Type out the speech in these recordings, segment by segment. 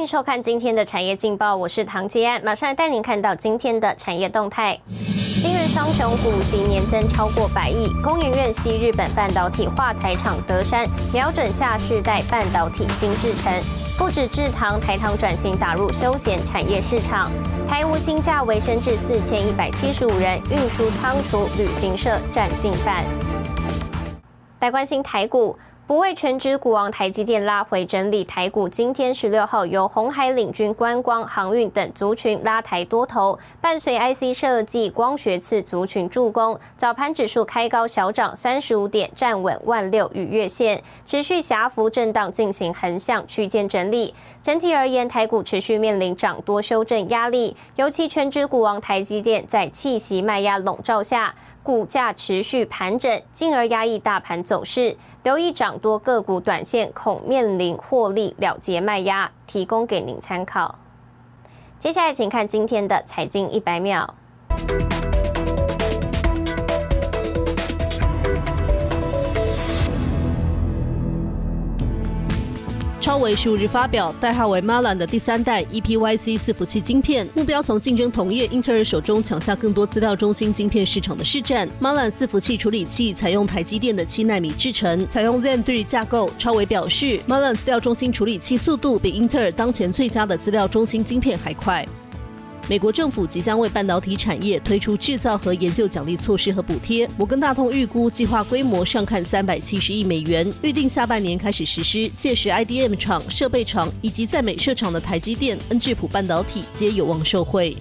欢迎收看今天的产业劲报，我是唐杰安，马上带您看到今天的产业动态。新元双雄股息年增超过百亿，工研院系日本半导体化材厂德山瞄准下世代半导体新制程，不止制糖，台糖转型打入休闲产业市场，台务新价维升至四千一百七十五人，运输仓储旅行社占近半。来关心台股。不为全职股王台积电拉回整理，台股今天十六号由红海领军观光、航运等族群拉抬多头，伴随 IC 设计、光学次族群助攻，早盘指数开高小涨三十五点，站稳万六与月线，持续狭幅震荡进行横向区间整理。整体而言，台股持续面临涨多修正压力，尤其全职股王台积电在气息卖压笼罩下。股价持续盘整，进而压抑大盘走势。留意涨多个股短线恐面临获利了结卖压，提供给您参考。接下来，请看今天的财经一百秒。超维十五日发表，代号为 Malan 的第三代 EPYC 伺服器晶片，目标从竞争同业英特尔手中抢下更多资料中心晶片市场的市占。Malan 伺服器处理器采用台积电的七纳米制程，采用 Zen 3架构。超维表示，Malan 资料中心处理器速度比英特尔当前最佳的资料中心晶片还快。美国政府即将为半导体产业推出制造和研究奖励措施和补贴。摩根大通预估计划规模上看三百七十亿美元，预定下半年开始实施。届时，IDM 厂、设备厂以及在美设厂的台积电、恩智浦半导体皆有望受惠。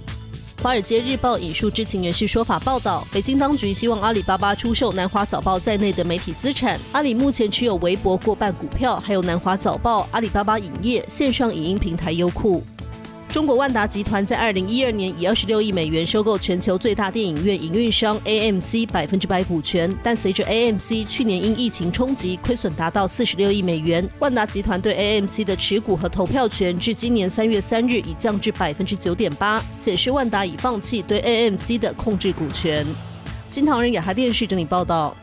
华尔街日报引述知情人士说法报道，北京当局希望阿里巴巴出售南华早报在内的媒体资产。阿里目前持有微博过半股票，还有南华早报、阿里巴巴影业、线上影音平台优酷。中国万达集团在二零一二年以二十六亿美元收购全球最大电影院营运商 AMC 百分之百股权，但随着 AMC 去年因疫情冲击，亏损达到四十六亿美元，万达集团对 AMC 的持股和投票权至今年三月三日已降至百分之九点八，显示万达已放弃对 AMC 的控制股权。新唐人亚太电视整理报道。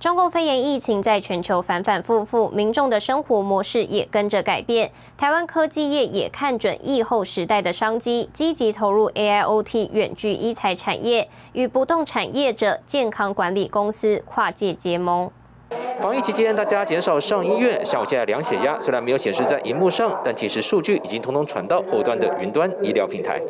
中共肺炎疫情在全球反反复复，民众的生活模式也跟着改变。台湾科技业也看准疫后时代的商机，积极投入 AIoT 远距医材产业，与不动产业者、健康管理公司跨界结盟。防疫期间，大家减少上医院。像我现在量血压，虽然没有显示在荧幕上，但其实数据已经通通传到后端的云端医疗平台。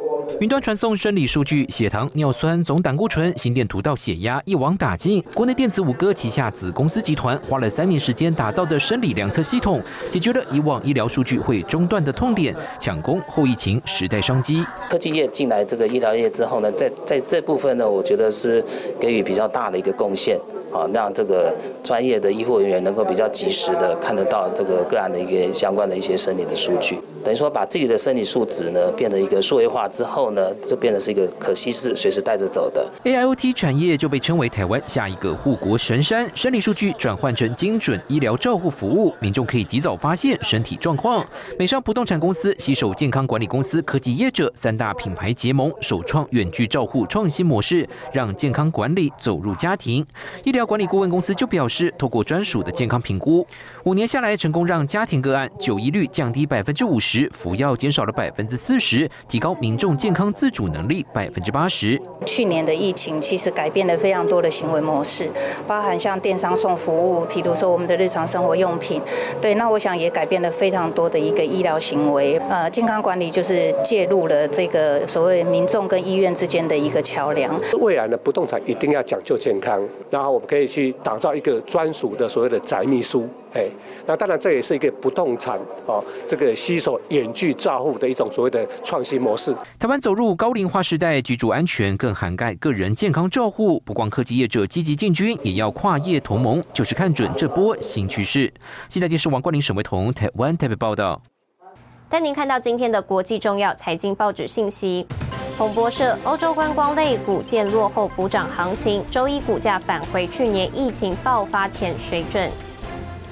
云端传送生理数据，血糖、尿酸、总胆固醇、心电图到血压，一网打尽。国内电子五哥旗下子公司集团花了三年时间打造的生理量测系统，解决了以往医疗数据会中断的痛点，抢攻后疫情时代商机。科技业进来这个医疗业之后呢，在在这部分呢，我觉得是给予比较大的一个贡献。好，让这个专业的医护人员能够比较及时的看得到这个个案的一个相关的一些生理的数据。等于说，把自己的生理数值呢变得一个数位化之后呢，就变得是一个可稀释、随时带着走的。AIoT 产业就被称为台湾下一个护国神山。生理数据转换成精准医疗照护服务，民众可以及早发现身体状况。美商不动产公司携手健康管理公司、科技业者三大品牌结盟，首创远距照护创新模式，让健康管理走入家庭。医疗管理顾问公司就表示，透过专属的健康评估，五年下来成功让家庭个案就医率降低百分之五十。服药减少了百分之四十，提高民众健康自主能力百分之八十。去年的疫情其实改变了非常多的行为模式，包含像电商送服务，譬如说我们的日常生活用品。对，那我想也改变了非常多的一个医疗行为。呃，健康管理就是介入了这个所谓民众跟医院之间的一个桥梁。未来的不动产一定要讲究健康，然后我们可以去打造一个专属的所谓的宅秘书。哎，那当然这也是一个不动产哦，这个吸收远距照护的一种所谓的创新模式。台湾走入高龄化时代，居住安全更涵盖个人健康照护。不光科技业者积极进军，也要跨业同盟，就是看准这波新趋势。现在电视王冠林、沈维彤台湾台北报道。带您看到今天的国际重要财经报纸信息。彭博社：欧洲观光类股见落后补涨行情，周一股价返回去年疫情爆发前水准。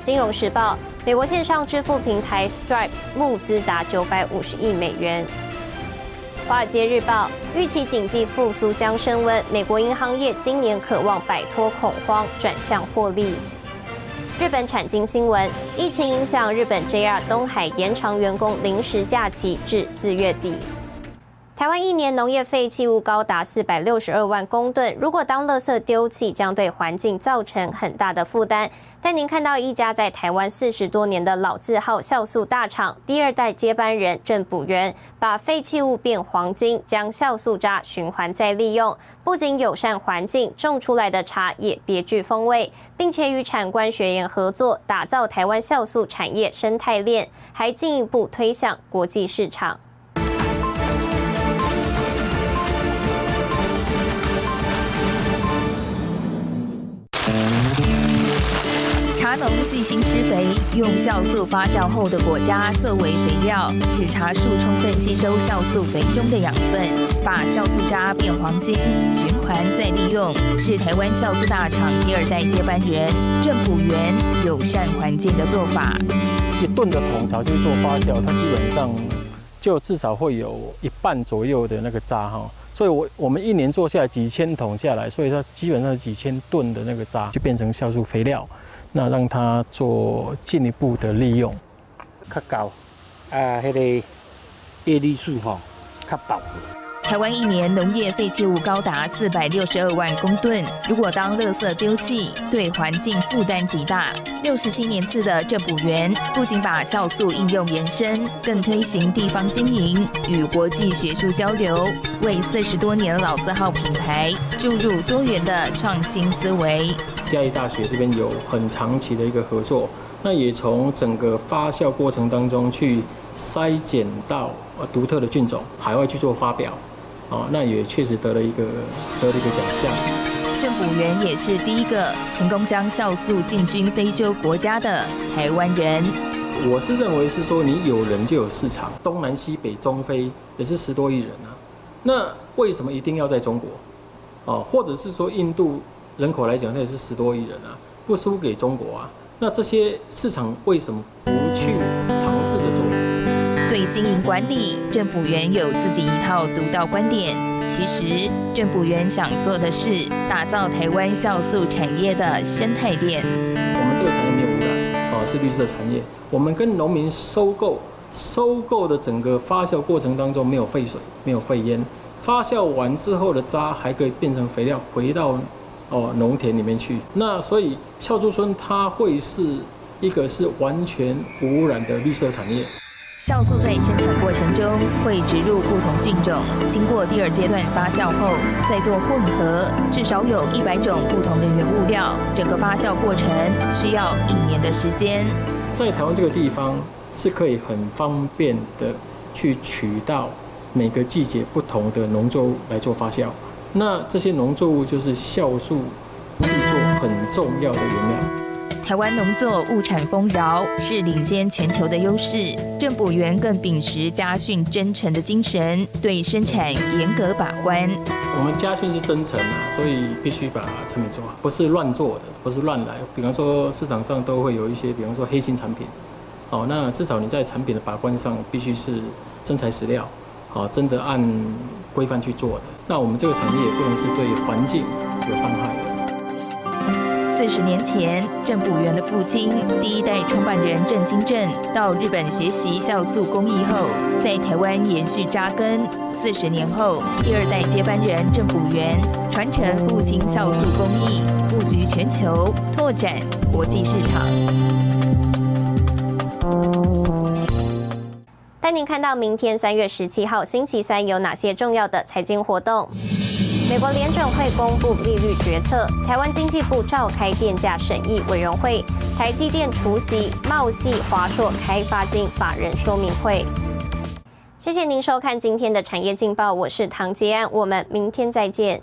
金融时报：美国线上支付平台 Stripe 募资达九百五十亿美元。华尔街日报：预期经济复苏将升温，美国银行业今年渴望摆脱恐慌，转向获利。日本产经新闻：疫情影响，日本 JR 东海延长员工临时假期至四月底。台湾一年农业废弃物高达四百六十二万公吨，如果当垃圾丢弃，将对环境造成很大的负担。但您看到一家在台湾四十多年的老字号酵素大厂，第二代接班人郑补元，把废弃物变黄金，将酵素渣循环再利用，不仅友善环境，种出来的茶也别具风味，并且与产官学研合作，打造台湾酵素产业生态链，还进一步推向国际市场。农细心施肥，用酵素发酵后的果渣作为肥料，使茶树充分吸收酵素肥中的养分，把酵素渣变黄金，循环再利用，是台湾酵素大厂第二代接班人郑补元友善环境的做法。一吨的桶槽去做发酵，它基本上就至少会有一半左右的那个渣哈，所以我我们一年做下来几千桶下来，所以它基本上几千吨的那个渣就变成酵素肥料。那让它做进一步的利用，较高，啊，迄个叶绿素吼较薄。台湾一年农业废弃物高达四百六十二万公吨，如果当垃圾丢弃，对环境负担极大。六十七年次的郑补园，不仅把酵素应用延伸，更推行地方经营与国际学术交流，为四十多年老字号品牌注入多元的创新思维。嘉义大学这边有很长期的一个合作，那也从整个发酵过程当中去筛检到呃独特的菌种，海外去做发表，哦，那也确实得了一个得了一个奖项。郑补元也是第一个成功将酵素进军非洲国家的台湾人。我是认为是说，你有人就有市场，东南西北中非也是十多亿人啊，那为什么一定要在中国？哦，或者是说印度？人口来讲，那也是十多亿人啊，不输给中国啊。那这些市场为什么不去尝试着做？对经营管理，郑补元有自己一套独到观点。其实，郑补元想做的是打造台湾酵素产业的生态链。我们这个产业没有污染，哦，是绿色产业。我们跟农民收购，收购的整个发酵过程当中没有废水，没有废烟。发酵完之后的渣还可以变成肥料，回到。哦，农田里面去，那所以酵素村它会是一个是完全无污染的绿色产业。酵素在生产过程中会植入不同菌种，经过第二阶段发酵后再做混合，至少有一百种不同的原物料。整个发酵过程需要一年的时间。在台湾这个地方是可以很方便的去取到每个季节不同的农作物来做发酵。那这些农作物就是酵素制作很重要的原料。台湾农作物产丰饶，是领先全球的优势。政府员更秉持家训真诚的精神，对生产严格把关。我们家训是真诚啊，所以必须把产品做好，不是乱做的，不是乱来。比方说市场上都会有一些，比方说黑心产品。哦，那至少你在产品的把关上必须是真材实料，好，真的按规范去做的。那我们这个产业不能是对环境有伤害。四十年前，郑补元的父亲，第一代创办人郑金正，到日本学习酵素工艺后，在台湾延续扎根。四十年后，第二代接班人郑补元传承复兴酵素工艺，布局全球，拓展国际市场。带您看到明天三月十七号星期三有哪些重要的财经活动？美国联准会公布利率决策，台湾经济部召开电价审议委员会，台积电出席茂系华硕开发金法人说明会。谢谢您收看今天的产业劲报，我是唐杰安，我们明天再见。